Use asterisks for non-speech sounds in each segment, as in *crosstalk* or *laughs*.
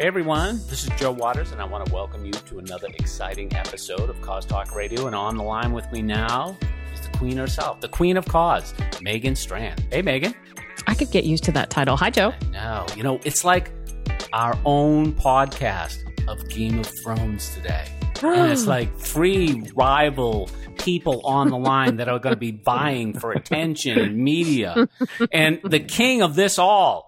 Hey everyone, this is Joe Waters, and I want to welcome you to another exciting episode of Cause Talk Radio. And on the line with me now is the Queen herself, the Queen of Cause, Megan Strand. Hey, Megan. I could get used to that title. Hi, Joe. No, you know, it's like our own podcast of Game of Thrones today. and it's *gasps* like three rival people on the line that are going to be vying for attention and media. *laughs* And the king of this all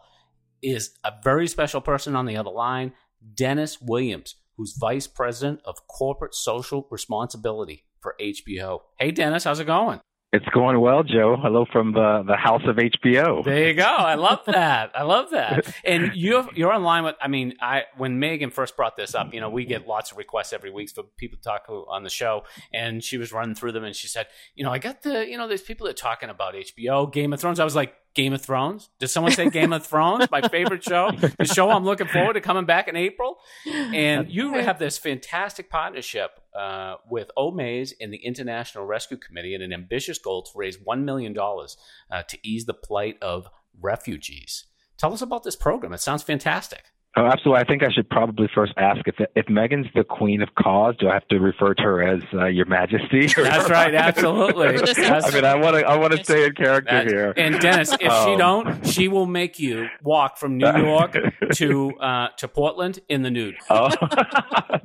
is a very special person on the other line, Dennis Williams, who's Vice President of Corporate Social Responsibility for HBO. Hey, Dennis, how's it going? It's going well, Joe. Hello from the, the house of HBO. There you go. I love that. I love that. *laughs* And you're you're online with. I mean, I when Megan first brought this up, you know, we get lots of requests every week for people to talk on the show, and she was running through them, and she said, you know, I got the, you know, there's people that are talking about HBO, Game of Thrones. I was like, Game of Thrones. Did someone say Game of Thrones? My favorite show, the show I'm looking forward to coming back in April. And *laughs* you have this fantastic partnership uh, with Omaze and the International Rescue Committee and an ambitious goal to raise $1 million uh, to ease the plight of refugees. Tell us about this program. It sounds fantastic. Oh, absolutely. I think I should probably first ask if if Megan's the queen of cause, do I have to refer to her as uh, Your Majesty? *laughs* That's right. Absolutely. *laughs* I mean, I want to I want to stay in character That's, here. And Dennis, if um, she don't, she will make you walk from New *laughs* York to uh, to Portland in the nude. Oh,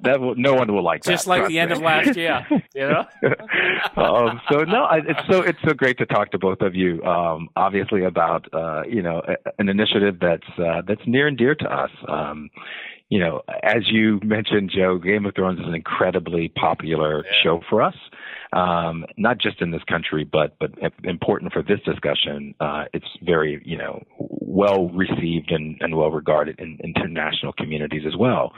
that will, no one will like that. Just like the end me. of last year, you know. *laughs* um, so no, I, it's so it's so great to talk to both of you. Um, obviously about uh, you know an initiative that's uh, that's near and dear to us. Um, you know, as you mentioned, Joe, Game of Thrones is an incredibly popular yeah. show for us um, not just in this country, but but important for this discussion. Uh, it's very you know well received and, and well regarded in, in international communities as well.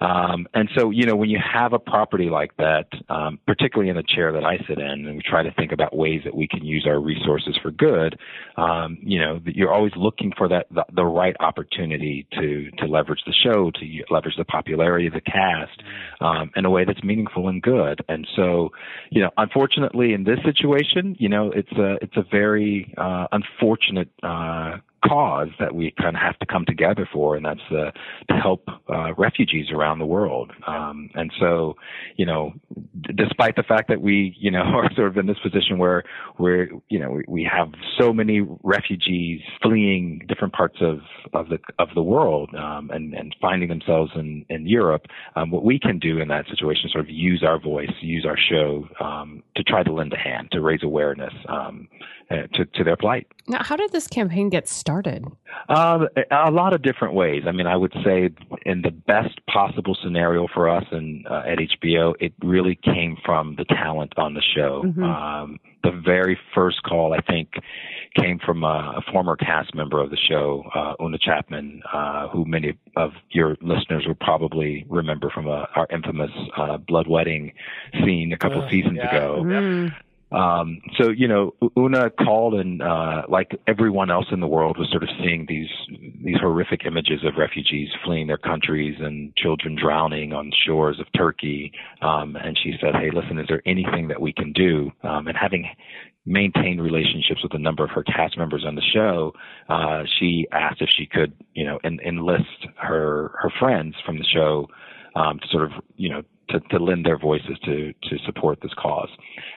Um, and so you know when you have a property like that, um, particularly in the chair that I sit in, and we try to think about ways that we can use our resources for good. Um, you know you're always looking for that the, the, right opportunity to to leverage the show, to leverage the popularity of the cast um, in a way that's meaningful and good. And so you know unfortunately, in this situation, you know, it's a it's a very uh, unfortunate uh, cause that we kind of have to come together for, and that's uh, to help uh, refugees around the world. Um, and so, you know, d- despite the fact that we, you know, *laughs* are sort of in this position where we're, you know, we, we have so many refugees fleeing different parts of of the of the world um, and and finding themselves in in Europe, um, what we can do in that situation is sort of use our voice, use our show um, to try to lend a hand, to raise awareness um, uh, to to their plight. Now, how did this campaign get started? Um, a lot of different ways. I mean, I would say in the best possible scenario for us and uh, at HBO, it really came from the talent on the show. Mm-hmm. Um, the very first call, I think, came from a, a former cast member of the show, uh, Oona Chaplin, uh, who many of your listeners will probably remember from a, uh, our infamous uh, blood wedding scene a couple uh, seasons yeah. ago. Mm. Um, so you know, Oona called, and uh, like everyone else in the world, was sort of seeing these these horrific images of refugees fleeing their countries and children drowning on shores of Turkey. Um, and she said, "Hey, listen, is there anything that we can do?" Um, and having maintained relationships with a number of her cast members on the show, uh, she asked if she could, you know, en- enlist her her friends from the show um, to sort of, you know, to, to lend their voices to to support this cause.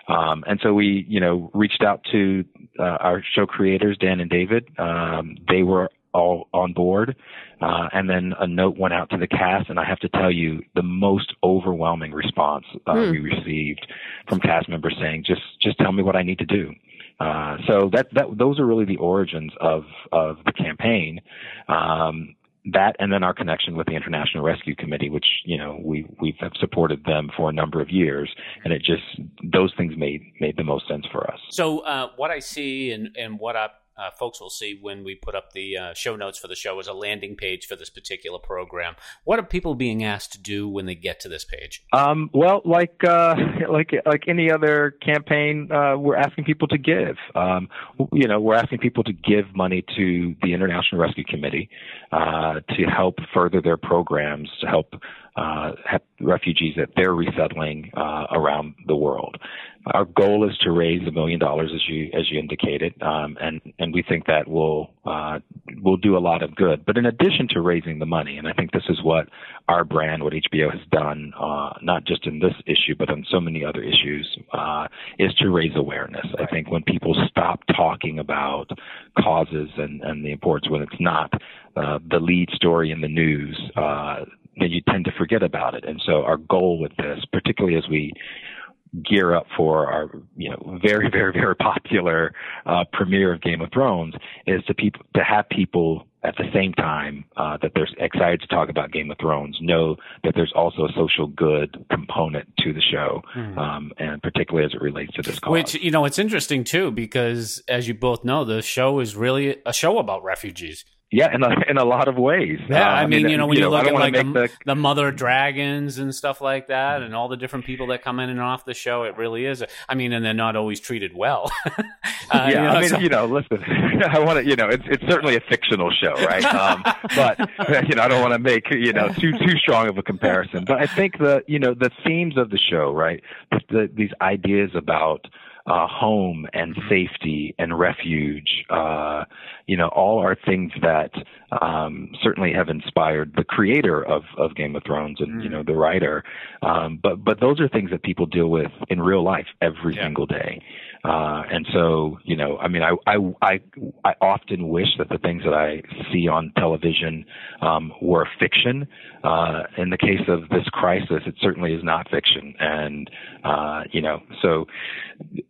Um, and so we, you know, reached out to uh, our show creators, Dan and David. Um, they were all on board. Uh, and then a note went out to the cast, and I have to tell you, the most overwhelming response uh, mm. we received from cast members saying, "Just, just tell me what I need to do." Uh, so that, that, those are really the origins of of the campaign. Um, that and then our connection with the International Rescue Committee, which you know we we have supported them for a number of years, and it just those things made made the most sense for us. So uh, what I see and and what I uh, folks will see when we put up the uh, show notes for the show as a landing page for this particular program. What are people being asked to do when they get to this page? Um, well, like uh, like like any other campaign, uh, we're asking people to give. Um, you know, we're asking people to give money to the International Rescue Committee uh, to help further their programs to help uh, refugees that they're resettling uh, around the world. Our goal is to raise a million dollars, as you as you indicated, um, and and we think that will uh, will do a lot of good. But in addition to raising the money, and I think this is what our brand, what HBO has done, uh, not just in this issue, but on so many other issues, uh, is to raise awareness. I think when people stop talking about causes and and the importance when it's not uh, the lead story in the news, then you tend to forget about it. And so our goal with this, particularly as we gear up for our you know very *laughs* very very popular uh, premiere of Game of Thrones is to people to have people at the same time uh, that they're excited to talk about Game of Thrones know that there's also a social good component to the show, mm. um, and particularly as it relates to this cause. Which you know it's interesting too because as you both know, the show is really a show about refugees. Yeah, in a, in a lot of ways. Yeah, uh, I, mean, I, mean, you know, when you, know, look at like the, the, the, mother dragons and stuff like that, and all the different people that come in and off the show, it really is. A, I mean, and they're not always treated well. *laughs* uh, yeah, you know, I mean, so. you know, listen, *laughs* I want to, you know, it's it's certainly a fictional show, right? *laughs* Um, but you know, I don't want to make you know too too strong of a comparison. But I think the you know the themes of the show, right? The, these ideas about uh, home and safety and refuge. Uh, you know, all are things that um, certainly have inspired the creator of, of Game of Thrones and mm. you know the writer. Um, but but those are things that people deal with in real life every yeah. single day. Uh, and so, you know, I mean, I, I, I, I often wish that the things that I see on television, um, were fiction. Uh, in the case of this crisis, it certainly is not fiction. And, uh, you know, so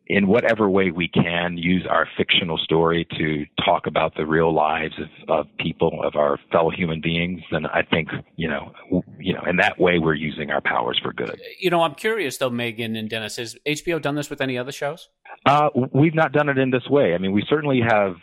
in whatever way we can use our fictional story to talk about the real lives of, of people, of our fellow human beings, then I think, you know, you know, in that way, we're using our powers for good. You know, I'm curious though, Megan and Dennis, has HBO done this with any other shows? Uh, we've not done it in this way. I mean, we certainly have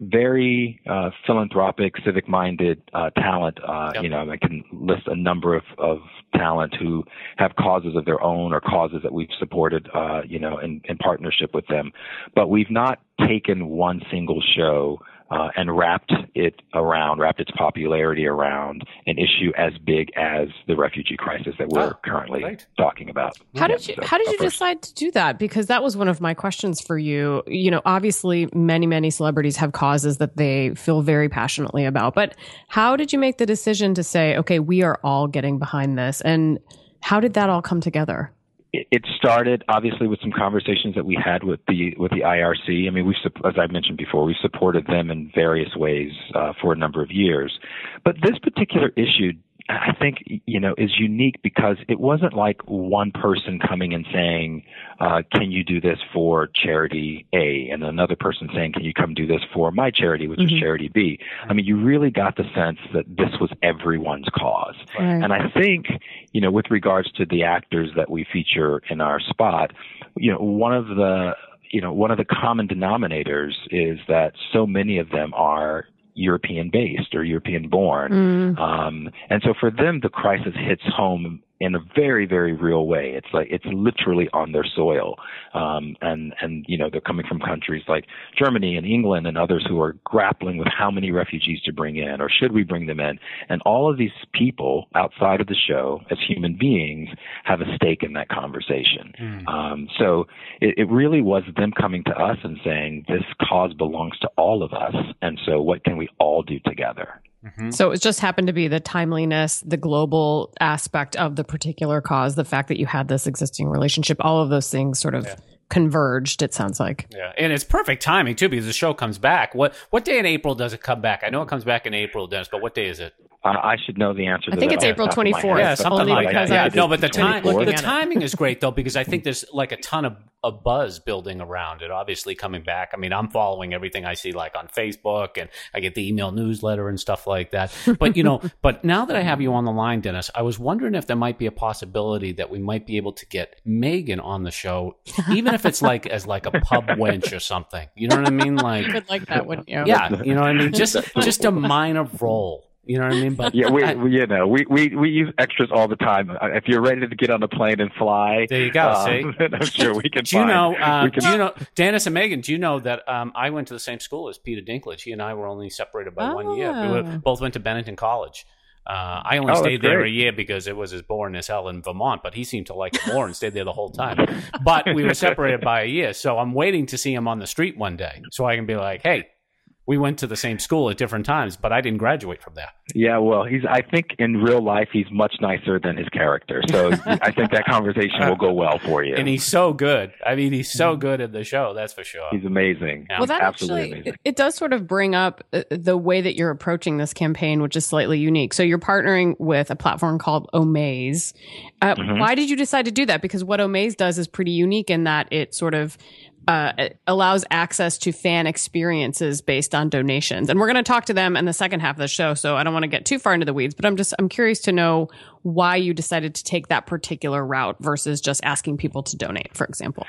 very uh, philanthropic, civic-minded uh, talent. Uh, yep. You know, I can list a number of, of talent who have causes of their own or causes that we've supported. Uh, you know, in, in partnership with them, but we've not taken one single show uh, and wrapped it around, wrapped its popularity around an issue as big as the refugee crisis that we're oh, currently right. talking about. How yeah, did you so, How did you first. decide to do that? Because that was one of my questions for you. You know, obviously, many many celebrities have causes that they feel very passionately about, but how did you make the decision to say, okay, we are all getting behind this, and how did that all come together? It started obviously with some conversations that we had with the with the IRC. I mean, we as I mentioned before, we supported them in various ways uh, for a number of years, but this particular issue I think you know is unique because it wasn't like one person coming and saying, uh, "Can you do this for charity A?" and another person saying, "Can you come do this for my charity, which mm-hmm. is charity B?" I mean, you really got the sense that this was everyone's cause, right. and I think you know with regards to the actors that we feature in our spot, you know, one of the you know, one of the common denominators is that so many of them are European based or European born. Mm. Um, and so for them, the crisis hits home in a very, very real way. It's like it's literally on their soil, um, and and you know they're coming from countries like Germany and England and others who are grappling with how many refugees to bring in or should we bring them in. And all of these people outside of the show, as human beings, have a stake in that conversation. Mm. Um, so it, it really was them coming to us and saying this cause belongs to all of us, and so what can we all do together? Mm-hmm. So it just happened to be the timeliness, the global aspect of the particular cause, the fact that you had this existing relationship, all of those things sort of yeah. converged, it sounds like. Yeah. And it's perfect timing too because the show comes back. What what day in April does it come back? I know it comes back in April, Dennis, but what day is it? Uh, I should know the answer. I think it's April 24th. Yeah, something only like because that. of- Yeah, no, but the time Looking the timing is great though because I think *laughs* there's like a ton of a buzz building around it. Obviously, coming back. I mean, I'm following everything I see like on Facebook, and I get the email newsletter and stuff like that. But you know, *laughs* but now that I have you on the line, Dennis, I was wondering if there might be a possibility that we might be able to get Megan on the show, even if it's like as like a pub *laughs* wench or something. You know what I mean? Like, You would like that, wouldn't you? yeah, you know what I mean? Just just a minor role. You know what I mean? But Yeah, we, we you know we, we we use extras all the time. Uh, If you're ready to get on the plane and fly, There you go, um, see? *laughs* I'm sure we can. Do you find, know? We can- do you know, Dennis and Megan? Do you know that um, I went to the same school as Peter Dinklage? He and I were only separated by one year. We were, Oh. both went to Bennington College. Uh, I only Oh, stayed there a year because it was as boring as hell in Vermont, but he seemed to like it more and stayed there the whole time. But we were separated by a year, so I'm waiting to see him on the street one day, so I can be like, "Hey, we went to the same school at different times, but I didn't graduate from there." Yeah, well, he's. I think in real life he's much nicer than his character. So *laughs* I think that conversation will go well for you. And he's so good. I mean, he's so good at the show. That's for sure. he's amazing. Yeah. Well, that Absolutely actually amazing. it, it does sort of bring up uh, the way that you're approaching this campaign, which is slightly unique. So you're partnering with a platform called Omaze. Uh, Mhm. Why did you decide to do that? Because what Omaze does is pretty unique in that it sort of uh, allows access to fan experiences based on donations. And we're going to talk to them in the second half of the show. So I don't want to get too far into the weeds, but I'm just I'm curious to know why you decided to take that particular route versus just asking people to donate, for example.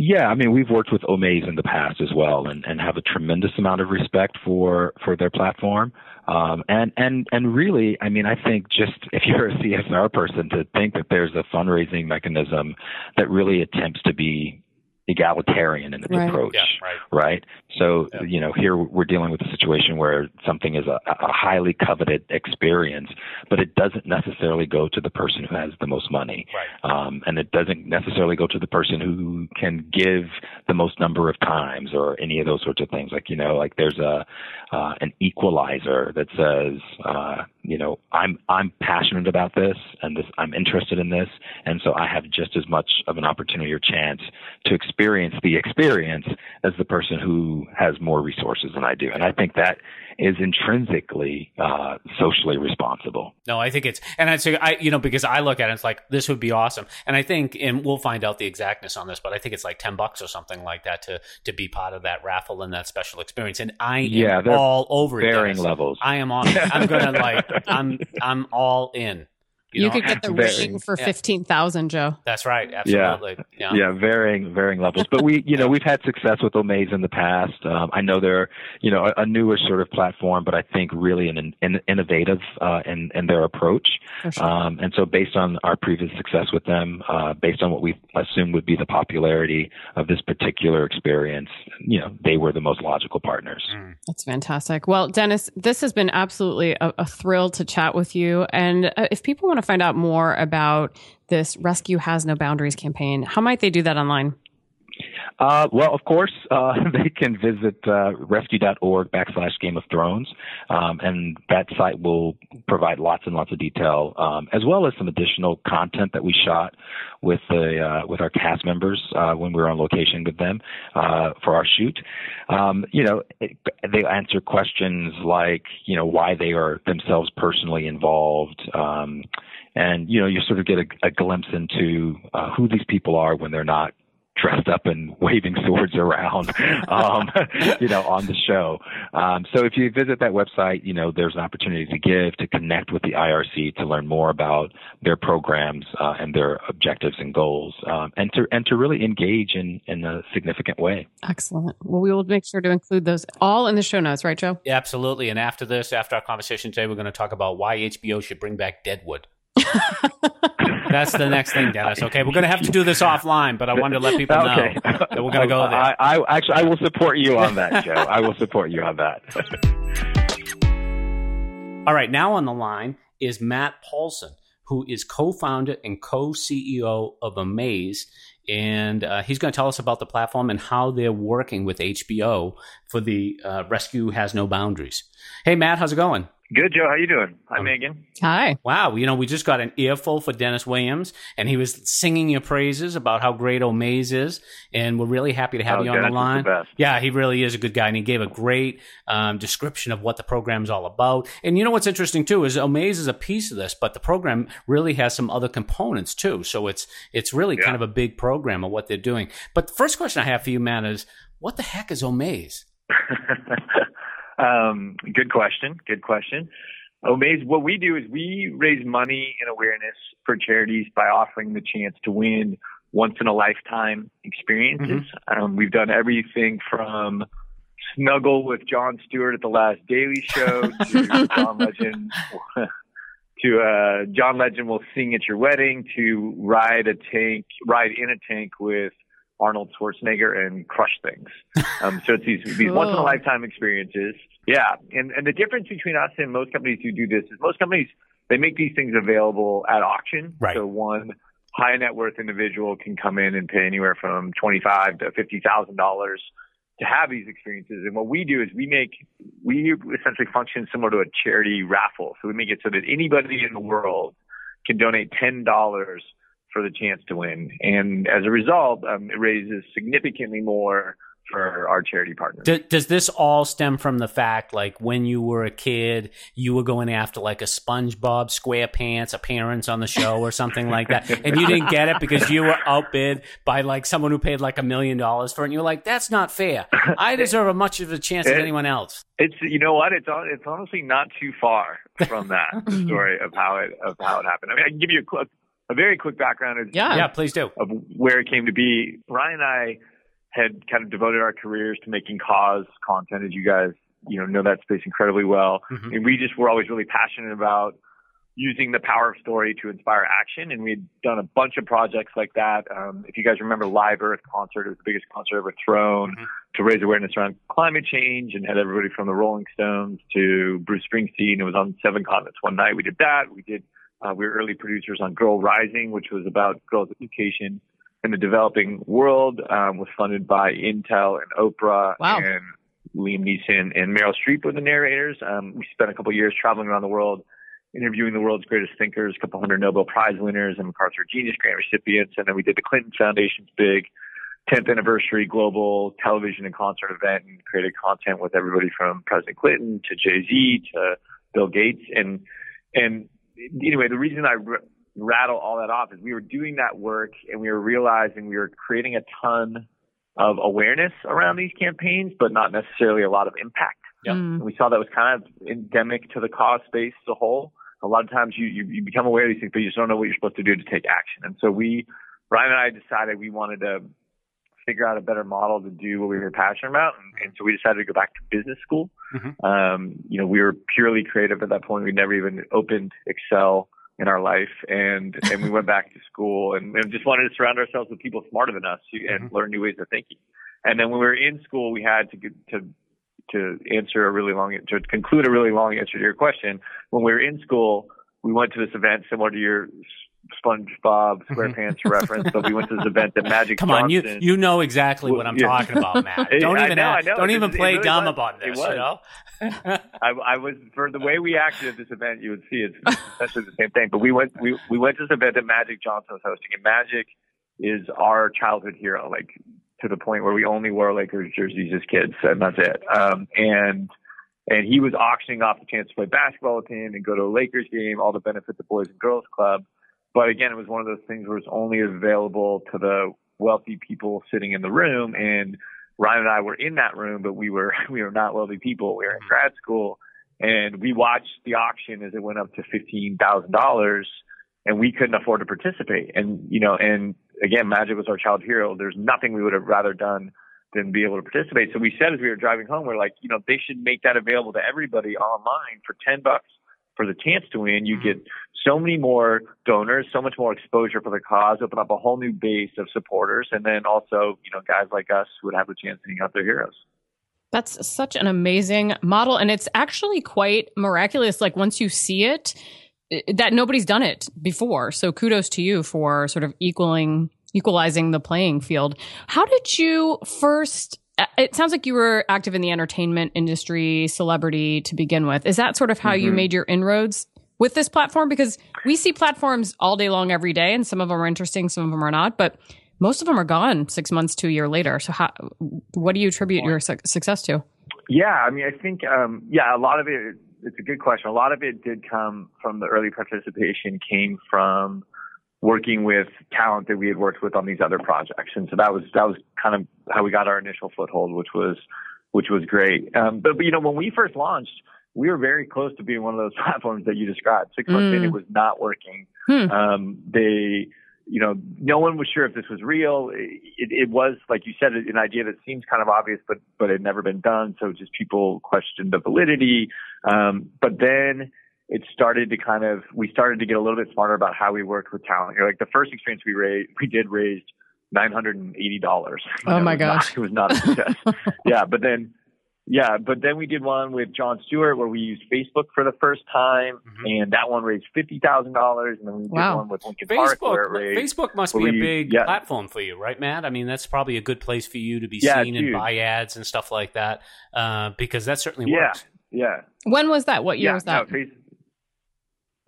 Yeah, I mean, we've worked with Omaze in the past as well, and, and have a tremendous amount of respect for for their platform. Um, and and and really, I mean, I think just if you're a CSR person, to think that there's a fundraising mechanism that really attempts to be egalitarian in its Right. approach, Yeah, right. right? So, Yeah. you know, here we're dealing with a situation where something is a, a highly coveted experience, but it doesn't necessarily go to the person who has the most money. Right. Um, and it doesn't necessarily go to the person who can give the most number of times or any of those sorts of things. Like, you know, like there's a, uh, an equalizer that says, uh, you know, I'm, I'm passionate about this and this, I'm interested in this. And so I have just as much of an opportunity or chance to experience the experience as the person who has more resources than I do. And I think that is intrinsically, uh, socially responsible. No, I think it's, and I'd say, I, you know, because I look at it, it's like, this would be awesome. And I think, and we'll find out the exactness on this, but I think it's like 10 bucks or something like that to, to be part of that raffle and that special experience. And I Yeah, am all over it. Varying levels. I am on it. I'm going to like, *laughs* I'm, I'm all in. You, You, know? could get the Varying. ring for Yeah. fifteen thousand, Joe. That's right. Absolutely. Yeah. yeah, varying varying levels. But we, you know, we've had success with Omaze in the past. Um, I know they're, you know, a, a newer sort of platform, but I think really an, an innovative uh, in in their approach. Sure. Um, and so, based on our previous success with them, uh, based on what we assumed would be the popularity of this particular experience, you know, they were the most logical partners. Mm. That's fantastic. Well, Dennis, this has been absolutely a, a thrill to chat with you. And uh, if people want to find out more about this Rescue Has No Boundaries campaign, how might they do that online? Uh, well, of course, *laughs* uh, they can visit uh, rescue.org backslash Game of Thrones, um, and that site will provide lots and lots of detail, um, as well as some additional content that we shot with the uh, with our cast members uh, when we were on location with them uh, for our shoot. Um, you know, it, they answer questions like, you know, why they are themselves personally involved. Um, and you know, you sort of get a, a glimpse into uh, who these people are when they're not dressed up and *laughs* waving swords around, um, *laughs* you know, on the show. Um, so if you visit that website, you know, there's an opportunity to give, to connect with the IRC, to learn more about their programs uh, and their objectives and goals, um, and to and to really engage in in a significant way. Excellent. Well, we will make sure to include those all in the show notes, right, Joe? Yeah, absolutely. And after this, after our conversation today, we're going to talk about why HBO should bring back Deadwood. *laughs* That's the next thing, Dennis. Okay, we're going to have to do this offline, but I wanted to let people know that we're going to go there. I, I actually I will support you on that, Joe. *laughs* I will support you on that. *laughs* All right, now on the line is Matt Pohlson, who is co-founder and co-CEO of Omaze, and uh, he's going to tell us about the platform and how they're working with HBO for the uh, Rescue Has No Boundaries. Hey, Matt, how's it going? Good, Joe. How you doing? Hi, Um, Megan. Hi. Wow, you know, we just got an earful for Dennis Williams, and he was singing your praises about how great Omaze is, and we're really happy to have Oh, you on Dennis the is the line. best. Yeah, he really is a good guy, and he gave a great um, description of what the program's all about. And you know what's interesting too is Omaze is a piece of this, but the program really has some other components too. So it's it's really Yeah. kind of a big program of what they're doing. But the first question I have for you, man, is what the heck is Omaze? *laughs* um, good question. Good question. Omaze, what we do is we raise money and awareness for charities by offering the chance to win once in a lifetime experiences. Um, we've done everything from snuggle with Jon Stewart at the last Daily Show to *laughs* John Legend to uh, John Legend will sing at your wedding to ride a tank, ride in a tank with Arnold Schwarzenegger and crush things. *laughs* Um, so it's these, these once in a lifetime experiences. Yeah. And, and the difference between us and most companies who do this is most companies, they make these things available at auction. Right. So one high net worth individual can come in and pay anywhere from twenty-five to fifty thousand dollars to have these experiences. And what we do is we make we essentially function similar to a charity raffle. So we make it so that anybody in the world can donate ten dollars for the chance to win. And as a result, um, it raises significantly more for our charity partners. Does, does this all stem from the fact, like when you were a kid, you were going after like a SpongeBob SquarePants appearance on the show or something like that, and you didn't get it because you were outbid by like someone who paid like a million dollars for it, and you're like, that's not fair. I deserve as much of a chance as anyone else. It's you know what? It's it's honestly not too far from that *laughs* story of how it of how it happened. I mean, I can give you a quick, a very quick background of, Yeah. Yeah, please do. of where it came to be. Ryan and I had kind of devoted our careers to making cause content, as you guys you know know that space incredibly well. Mhm. And we just were always really passionate about using the power of story to inspire action. And we'd done a bunch of projects like that. Um, if you guys remember Live Earth concert, it was the biggest concert ever thrown Mhm. to raise awareness around climate change and had everybody from the Rolling Stones to Bruce Springsteen. It was on seven continents one night. We did that. We did, uh, we were early producers on Girl Rising, which was about girls' education in the developing world, um, was funded by Intel and Oprah Wow. and Liam Neeson and Meryl Streep were the narrators. Um, we spent a couple years traveling around the world, interviewing the world's greatest thinkers, a couple hundred Nobel Prize winners and MacArthur Genius Grant recipients, and then we did the Clinton Foundation's big 10th anniversary global television and concert event and created content with everybody from President Clinton to Jay Z to Bill Gates. And and anyway, the reason I r- rattle all that off is we were doing that work and we were realizing we were creating a ton of awareness around these campaigns, but not necessarily a lot of impact. Yep. Mm. We saw that was kind of endemic to the cause space as a whole. A lot of times you, you, you become aware of these things, but you just don't know what you're supposed to do to take action. And so we, Ryan and I decided we wanted to figure out a better model to do what we were passionate about. And, and so we decided to go back to business school. Mhm. Um, you know, we were purely creative at that point. We'd never even opened Excel in our life. And, and we went back to school and, and just wanted to surround ourselves with people smarter than us and learn new ways of thinking. And then when we were in school, we had to, get- to, to answer a really long, to conclude a really long answer to your question. When we were in school, we went to this event similar to your SpongeBob SquarePants reference, but we went to this event that Magic Come on, you Johnson- you know exactly what I'm yeah. talking about, Matt. *laughs* Don't even know, act- I know. don't even play really dumb was. about this. You know. *laughs* I, I was for the way we acted at this event, you would see it's essentially the same thing. But we went we we went to this event that Magic Johnson was hosting, and Magic is our childhood hero, like to the point where we only wore Lakers jerseys as kids, and that's it. Um, and and he was auctioning off the chance to play basketball with him and go to a Lakers game, all to benefit the Boys and Girls Club. But again, it was one of those things where it's only available to the wealthy people sitting in the room. And Ryan and I were in that room, but we were *laughs* we were not wealthy people. We were in mm-hmm. grad school, and we watched the auction as it went up to fifteen thousand dollars, and we couldn't afford to participate. And you know, and again, Magic was our child hero. There's nothing we would have rather done than be able to participate. So we said as we were driving home, we're like, you know, they should make that available to everybody online for ten bucks for the chance to win. You mm-hmm. get so many more donors, so much more exposure for the cause, open up a whole new base of supporters, and then also, you know, guys like us would have a chance to hang out their heroes. That's such an amazing model. And it's actually quite miraculous. Like once you see it, that nobody's done it before. So kudos to you for sort of equaling, equalizing the playing field. How did you first it sounds like you were active in the entertainment industry, celebrity to begin with. Is that sort of how mm-hmm. you made your inroads with this platform? Because we see platforms all day long, every day, and some of them are interesting, some of them are not, but most of them are gone six months to a year later. So, how, what do you attribute your su- success to? Yeah, I mean, I think, um, yeah, a lot of it, it's a good question. A lot of it did come from the early participation, came from working with talent that we had worked with on these other projects. And so that was, that was kind of how we got our initial foothold, which was, which was great. Um, but, but, you know, when we first launched, we were very close to being one of those *laughs* platforms that you described. Six months mm. in, it was not working. Hmm. Um, they, you know, no one was sure if this was real. It, it, was, like you said, an idea that seems kind of obvious, but but it had never been done. So just people questioned the validity. Um, but then it started to kind of we started to get a little bit smarter about how we worked with talent. You know, like the first experience we raised, we did raised nine hundred and eighty dollars. *laughs* Oh my gosh, not, *laughs* it was not a success. *laughs* yeah, but then yeah, but then we did one with Jon Stewart where we used Facebook for the first time, mm-hmm. and that one raised fifty thousand dollars. And then we did wow. one with Linkin Facebook, Park raised, Facebook must be a big yeah. platform for you, right, Matt? I mean, that's probably a good place for you to be yeah, seen and buy ads and stuff like that, uh, because that certainly yeah, works. Yeah. When was that? What year was that? No,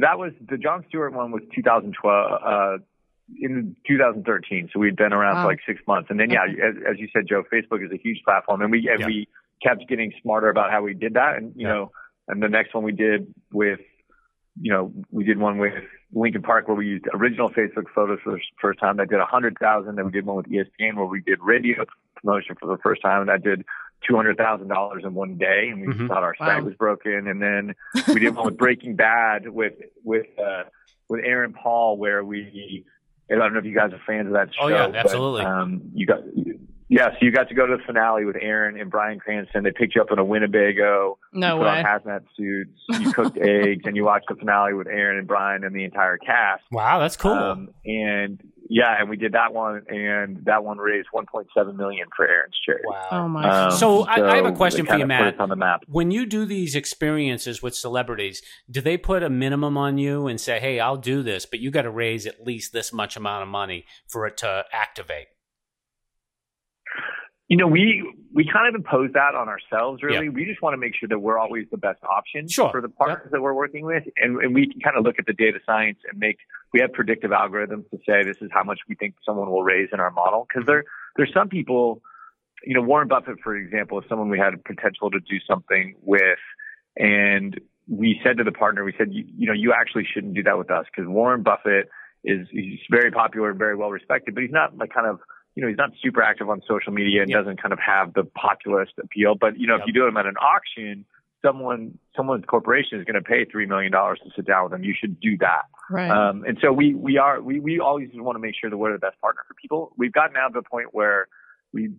that was the Jon Stewart one was 2012. Uh, in 2013, so we'd been around wow. for like six months, and then yeah, as, as, you said, Joe, Facebook is a huge platform, and we and we kept getting smarter about how we did that. And, you yeah. know, and the next one we did with, you know, we did one with Linkin Park where we used original Facebook photos for the first time. That did a hundred thousand. Then we did one with ESPN where we did radio promotion for the first time. And that did two hundred thousand dollars in one day. And we mm-hmm. thought our site wow. was broken. And then we did one with Breaking Bad with, with, uh, with Aaron Paul where we, I don't know if you guys are fans of that show. Oh yeah, absolutely. But, um, you got yeah, so you got to go to the finale with Aaron and Bryan Cranston. They picked you up in a Winnebago. No you put way. on hazmat suits. You *laughs* cooked eggs, and you watched the finale with Aaron and Bryan and the entire cast. Wow, that's cool. Um, and yeah, and we did that one, and that one raised 1.7 million for Aaron's charity. Wow. Oh my. Um, so, I, I, have a question for you, Matt. on the map. When you do these experiences with celebrities, do they put a minimum on you and say, "Hey, I'll do this, but you got to raise at least this much amount of money for it to activate"? You know, we we kind of impose that on ourselves. Really, we just want to make sure that we're always the best option sure. for the partners that we're working with, and, and we can kind of look at the data science and make. We have predictive algorithms to say this is how much we think someone will raise in our model because there there's some people. You know, Warren Buffett, for example, is someone we had potential to do something with, and we said to the partner, we said, you, you know, you actually shouldn't do that with us because Warren Buffett is he's very popular and very well respected, but he's not like kind of you know, he's not super active on social media and doesn't kind of have the populist appeal. But, you know, yep. if you do him at an auction, someone, someone's corporation is going to pay $3 million to sit down with him. You should do that. Right. Um, and so we, we are, we, we always want to make sure that we're the best partner for people. We've gotten now to the point where we,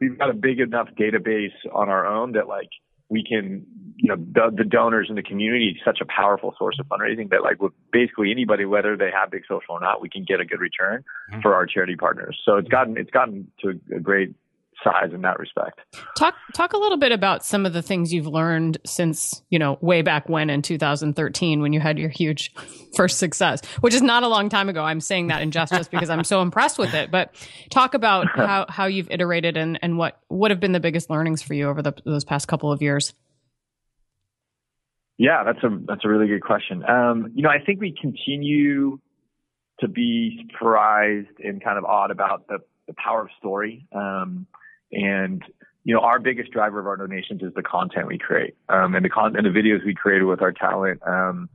we've got a big enough database on our own that like, we can, you know, the, the donors in the community is such a powerful source of fundraising that like with basically anybody, whether they have big social or not, we can get a good return mm-hmm. for our charity partners. So it's gotten, it's gotten to a great size in that respect. Talk talk a little bit about some of the things you've learned since, you know, way back when in 2013 when you had your huge first success, which is not a long time ago. I'm saying that in jest just because I'm so *laughs* impressed with it, but talk about *laughs* how how you've iterated and and what what have been the biggest learnings for you over the, those past couple of years. Yeah, that's a that's a really good question. Um, you know, I think we continue to be surprised and kind of awed about the the power of story. Um, and, you know, our biggest driver of our donations is the content we create. Um, and the content, the videos we created with our talent, um,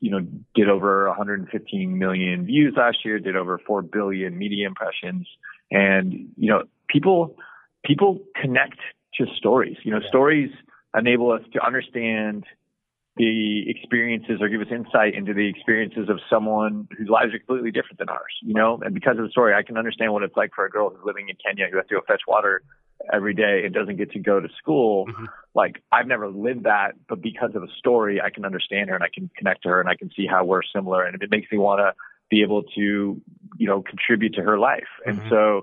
you know, did over 115 million views last year, did over 4 billion media impressions. And, you know, people, people connect to stories. You know, yeah. stories enable us to understand the experiences or give us insight into the experiences of someone whose lives are completely different than ours, you know? And because of the story, I can understand what it's like for a girl who's living in Kenya who has to go fetch water every day and doesn't get to go to school. Mm-hmm. Like I've never lived that, but because of a story, I can understand her and I can connect to her and I can see how we're similar. And it makes me want to be able to, you know, contribute to her life. Mm-hmm. And so,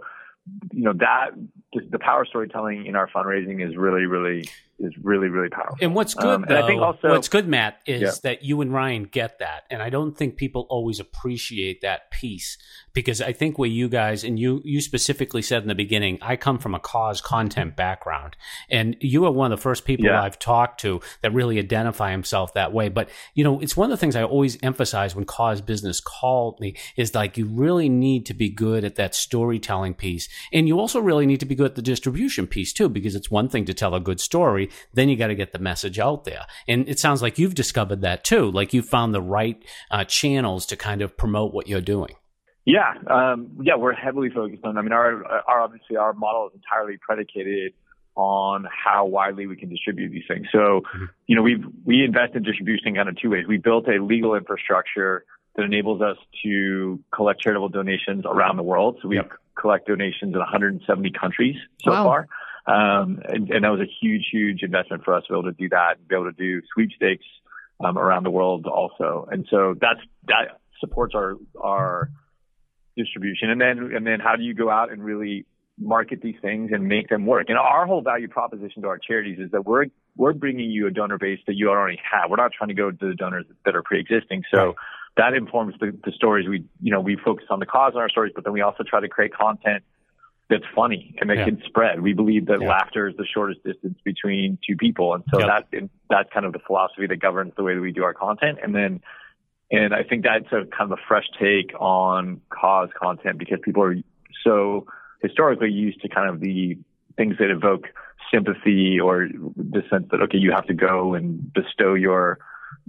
you know, that the power storytelling in our fundraising is really, really is really really powerful. And what's good, Um, and though, I think also what's good, Matt, is Yeah. that you and Ryan get that, and I don't think people always appreciate that piece because I think where you guys and you you specifically said in the beginning, I come from a cause content background, and you are one of the first people Yeah. I've talked to that really identify himself that way. But you know, it's one of the things I always emphasize when cause business called me is like you really need to be good at that storytelling piece, and you also really need to be good at the distribution piece too, because it's one thing to tell a good story, then you got to get the message out there. And it sounds like you've discovered that too, like you found the right uh, channels to kind of promote what you're doing. Yeah, um, yeah, we're heavily focused on. I mean, our, our obviously our model is entirely predicated on how widely we can distribute these things. So, you know, we we invest in distribution kind of two ways. We built a legal infrastructure that enables us to collect charitable donations around the world. So we collect donations in 170 countries so Wow. far. Um, and, and that was a huge, huge investment for us to be able to do that and be able to do sweepstakes um, around the world also. And so that's that supports our our distribution. And then and then how do you go out and really market these things and make them work? And our whole value proposition to our charities is that we're we're bringing you a donor base that you already have. We're not trying to go to the donors that are pre-existing. So Right. that informs the, the stories we you know we focus on the cause in our stories, but then we also try to create content that's funny and that Yeah. can spread. We believe that Yeah. laughter is the shortest distance between two people, and so Yep. that that's kind of the philosophy that governs the way that we do our content. And then, and I think that's a kind of a fresh take on cause content because people are so historically used to kind of the things that evoke sympathy or the sense that okay, you have to go and bestow your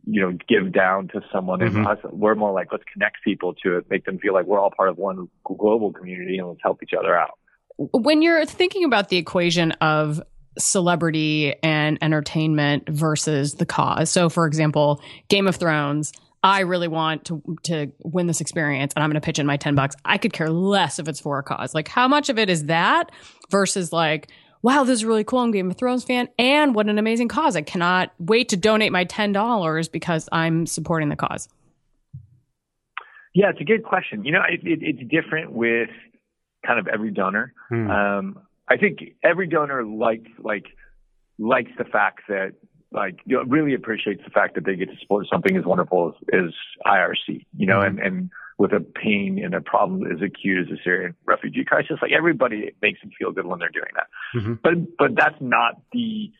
you know, give down to someone. And mm-hmm. us, we're more like, let's connect people to it, make them feel like we're all part of one global community and let's help each other out. When you're thinking about the equation of celebrity and entertainment versus the cause so for example game of thrones i really want to to win this experience and i'm going to pitch in my 10 bucks. I could care less if it's for a cause. Like how much of it is that versus like wow this is really cool i'm game of thrones fan and what an amazing cause. I cannot wait to donate my $10 because i'm supporting the cause. Yeah, it's a good question. You know, it, it, it's different with kind of every donor. Hmm. Um, I think every donor likes like likes the fact that like you know, really appreciates the fact that they get to support something as wonderful as, as IRC. You know, and and with a pain and a problem as acute as the Syrian refugee crisis, like everybody it makes them feel good when they're doing that. Mhm. But but that's not the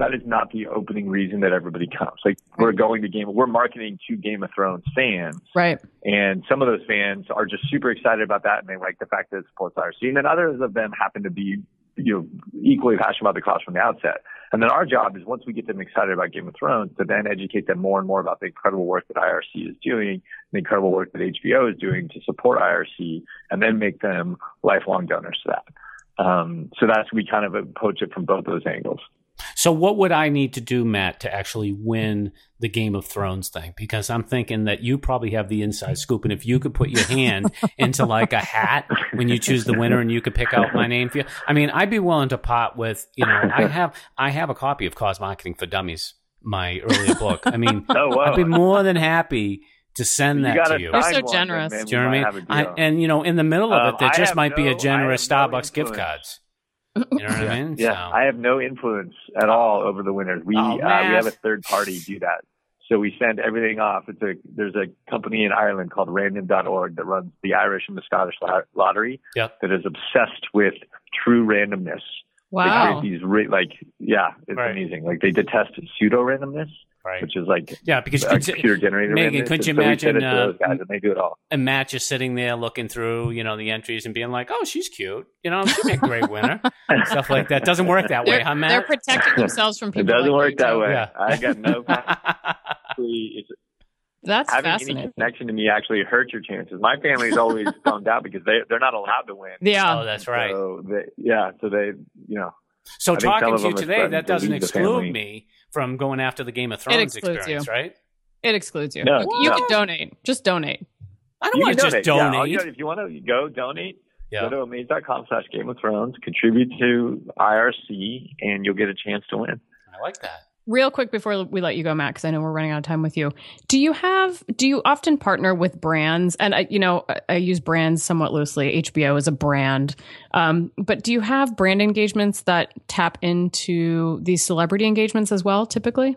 that is not the opening reason that everybody comes. Like we're going to game, we're marketing to Game of Thrones fans. right And some of those fans are just super excited about that and they like the fact that it supports IRC. And then others of them happen to be, you know, equally passionate about the cause from the outset. And then our job is once we get them excited about Game of Thrones to then educate them more and more about the incredible work that IRC is doing, the incredible work that HBO is doing to support IRC and then make them lifelong donors to that. Um, so that's, we kind of approach it from both those angles. So, what would I need to do, Matt, to actually win the Game of Thrones thing? Because I'm thinking that you probably have the inside *laughs* scoop, and if you could put your hand into like a hat when you choose the winner, and you could pick out my name for you, I mean, I'd be willing to pot with. You know, I have I have a copy of Cause Marketing for Dummies, my earlier book. I mean, *laughs* Oh, wow. I'd be more than happy to send that gotta you. You're so one, generous. then Do you know what I mean? have a I, deal. and you know, in the middle of Um, it, there I just have might be no- a generous I no Starbucks gift cards. You know what I *laughs* mean? Yeah, So- I have no influence at all over the winners. We Oh, uh, we have a third party do that. So we send everything off. It's a there's a company in Ireland called Random.org that runs the Irish and the Scottish lot- lottery Yep. that is obsessed with true randomness. They wow create these re- like yeah, it's Right. amazing. Like they detest pseudo randomness, right. which is like Yeah, because uh, computer generated Megan, randomness. could you so we send imagine, it uh, those guys and they do it all. and Matt just sitting there looking through, you know, the entries and being like, "Oh, she's cute," you know, she'd be a great winner, *laughs* stuff like that. Doesn't work that way, they're, they're protecting themselves from people It doesn't like work you, that Joe. way. Yeah. I got no. *laughs* It's that's having any fascinating connection to me actually hurts your chances. My family's always *laughs* bummed out because they they're not allowed to win. yeah oh, that's right. So they, yeah, so they you know So I talking to you today, that doesn't leave the exclude me from going after the Game of Thrones excludes experience, you. right? it excludes you No, you no. can donate just donate I don't you want to just donate. Yeah, donate. you if you want to go donate, Yeah. go to omaze.com slash Game of Thrones, contribute to IRC, and you'll get a chance to win. I like that. Real quick before we let you go, Matt, because I know we're running out of time with you. Do you have? Do you often partner with brands? And I, you know, I, use brands somewhat loosely. HBO is a brand, um, but do you have brand engagements that tap into these celebrity engagements as well? Typically.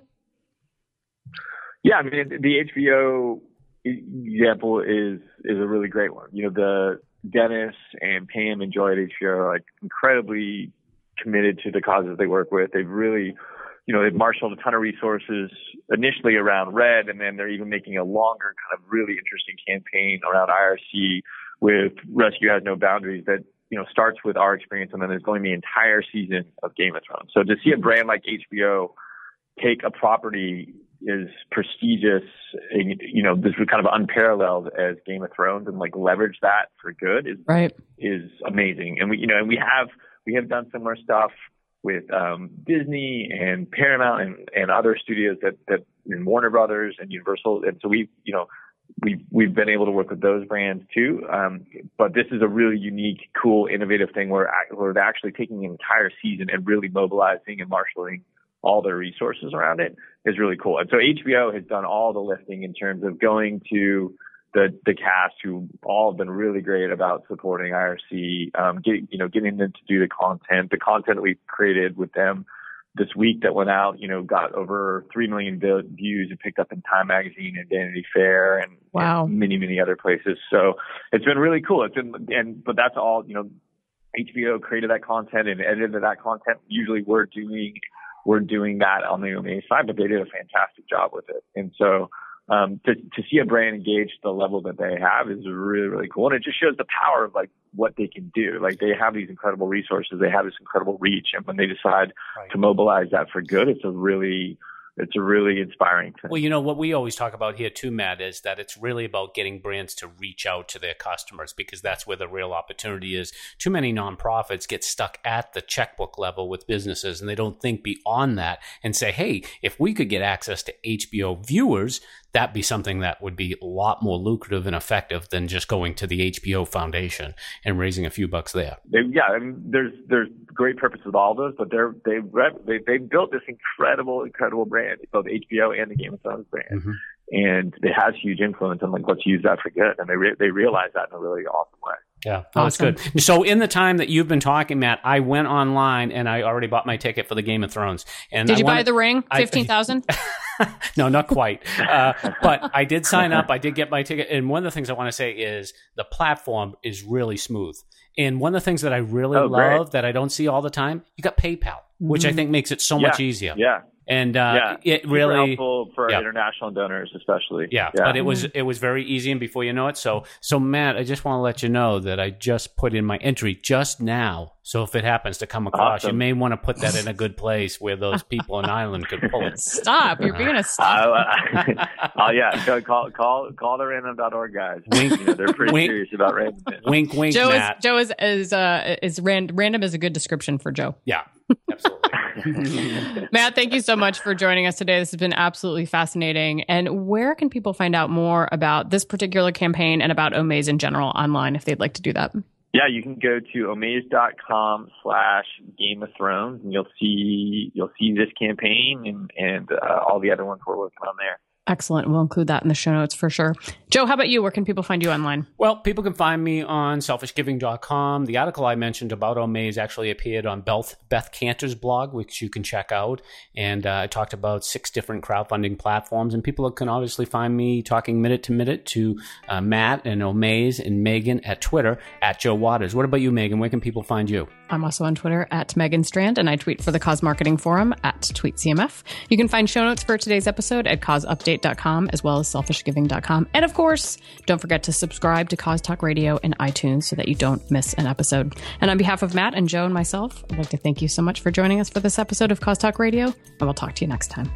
Yeah, I mean the HBO example is is a really great one. You know, the Dennis and Pam and Joy at HBO are like incredibly committed to the causes they work with. They've really, you know, they've marshaled a ton of resources initially around Red, and then they're even making a longer kind of really interesting campaign around IRC with Rescue Has No Boundaries that you know starts with our experience, and then there's going the entire season of Game of Thrones. So to see a brand like HBO take a property as prestigious, and, you know, this was kind of unparalleled as Game of Thrones and like leverage that for good is right is amazing. And we, you know, and we have we have done similar stuff with um, Disney and Paramount and, and other studios that that in Warner Brothers and Universal, and so we, you know, we've we've been able to work with those brands too. Um, but this is a really unique, cool, innovative thing where where they're actually taking an entire season and really mobilizing and marshaling all their resources around it is really cool. And so HBO has done all the lifting in terms of going to the the cast who all have been really great about supporting IRC, um, getting you know getting them to do the content. The content that we created with them this week that went out, you know, got over three million views and picked up in Time Magazine and Vanity Fair and, wow. and many many other places. So it's been really cool. It's been and but that's all you know. HBO created that content and edited that content. Usually we're doing we're doing that on the Omaze side, but they did a fantastic job with it. And so um, to, to see a brand engage the level that they have is really, really cool. And it just shows the power of like what they can do. Like they have these incredible resources. They have this incredible reach. And when they decide right. to mobilize that for good, it's a really, it's a really inspiring thing. Well, you know what we always talk about here too, Matt, is that it's really about getting brands to reach out to their customers because that's where the real opportunity is. Too many nonprofits get stuck at the checkbook level with businesses and they don't think beyond that and say, hey, if we could get access to HBO viewers, that be something that would be a lot more lucrative and effective than just going to the HBO Foundation and raising a few bucks there. Yeah, I mean, there's there's great purpose with all those, but they're they they they built this incredible incredible brand, both HBO and the Game of Thrones brand. Mm-hmm and it has huge influence and like let's use that for good and they re- they realize that in a really awesome way yeah. Oh, that's good. So in the time that you've been talking matt i went online and i already bought my ticket for the game of thrones. And did I you wanted, buy the ring? *laughs* 15000 *laughs* no not quite. Uh, but i did sign up. I did get my ticket. And one of the things i want to say is the platform is really smooth. And one of the things that i really oh, love great. that i don't see all the time you got paypal which mm-hmm. i think makes it so yeah. much easier. Yeah and uh, yeah, it really helpful for yeah. international donors, especially. Yeah, yeah, but it was it was very easy, and before you know it, so so Matt, I just want to let you know that I just put in my entry just now. So if it happens to come across, awesome. you may want to put that in a good *laughs* place where those people in Ireland could pull it. Stop! You're being a *laughs* stop. Uh, *laughs* oh yeah, go call call call the random.org guys. Wink, you know, they're pretty wink, serious about random. Wink, wink. Joe Matt. is Joe is is uh, is random. Random is a good description for Joe. Yeah, absolutely. *laughs* Matt, thank you so much for joining us today. This has been absolutely fascinating. And where can people find out more about this particular campaign and about Omaze in general online if they'd like to do that? Yeah, you can go to omaze.com slash Game of Thrones and you'll see you'll see this campaign and, and uh, all the other ones we're working on there. Excellent. We'll include that in the show notes for sure. Joe, how about you? Where can people find you online? Well, people can find me on selfishgiving.com. The article I mentioned about Omaze actually appeared on Beth, Beth Kanter's blog, which you can check out. And uh, I talked about six different crowdfunding platforms. And people can obviously find me talking minute to minute to uh, Matt and Omaze and Megan at Twitter at Joe Waters. What about you, Megan? Where can people find you? I'm also on Twitter at Megan Strand, and I tweet for the Cause Marketing Forum at TweetCMF. You can find show notes for today's episode at as well as selfishgiving.com. And of course, don't forget to subscribe to Cause Talk Radio in iTunes so that you don't miss an episode. And on behalf of Matt and Joe and myself, I'd like to thank you so much for joining us for this episode of Cause Talk Radio, and we'll talk to you next time.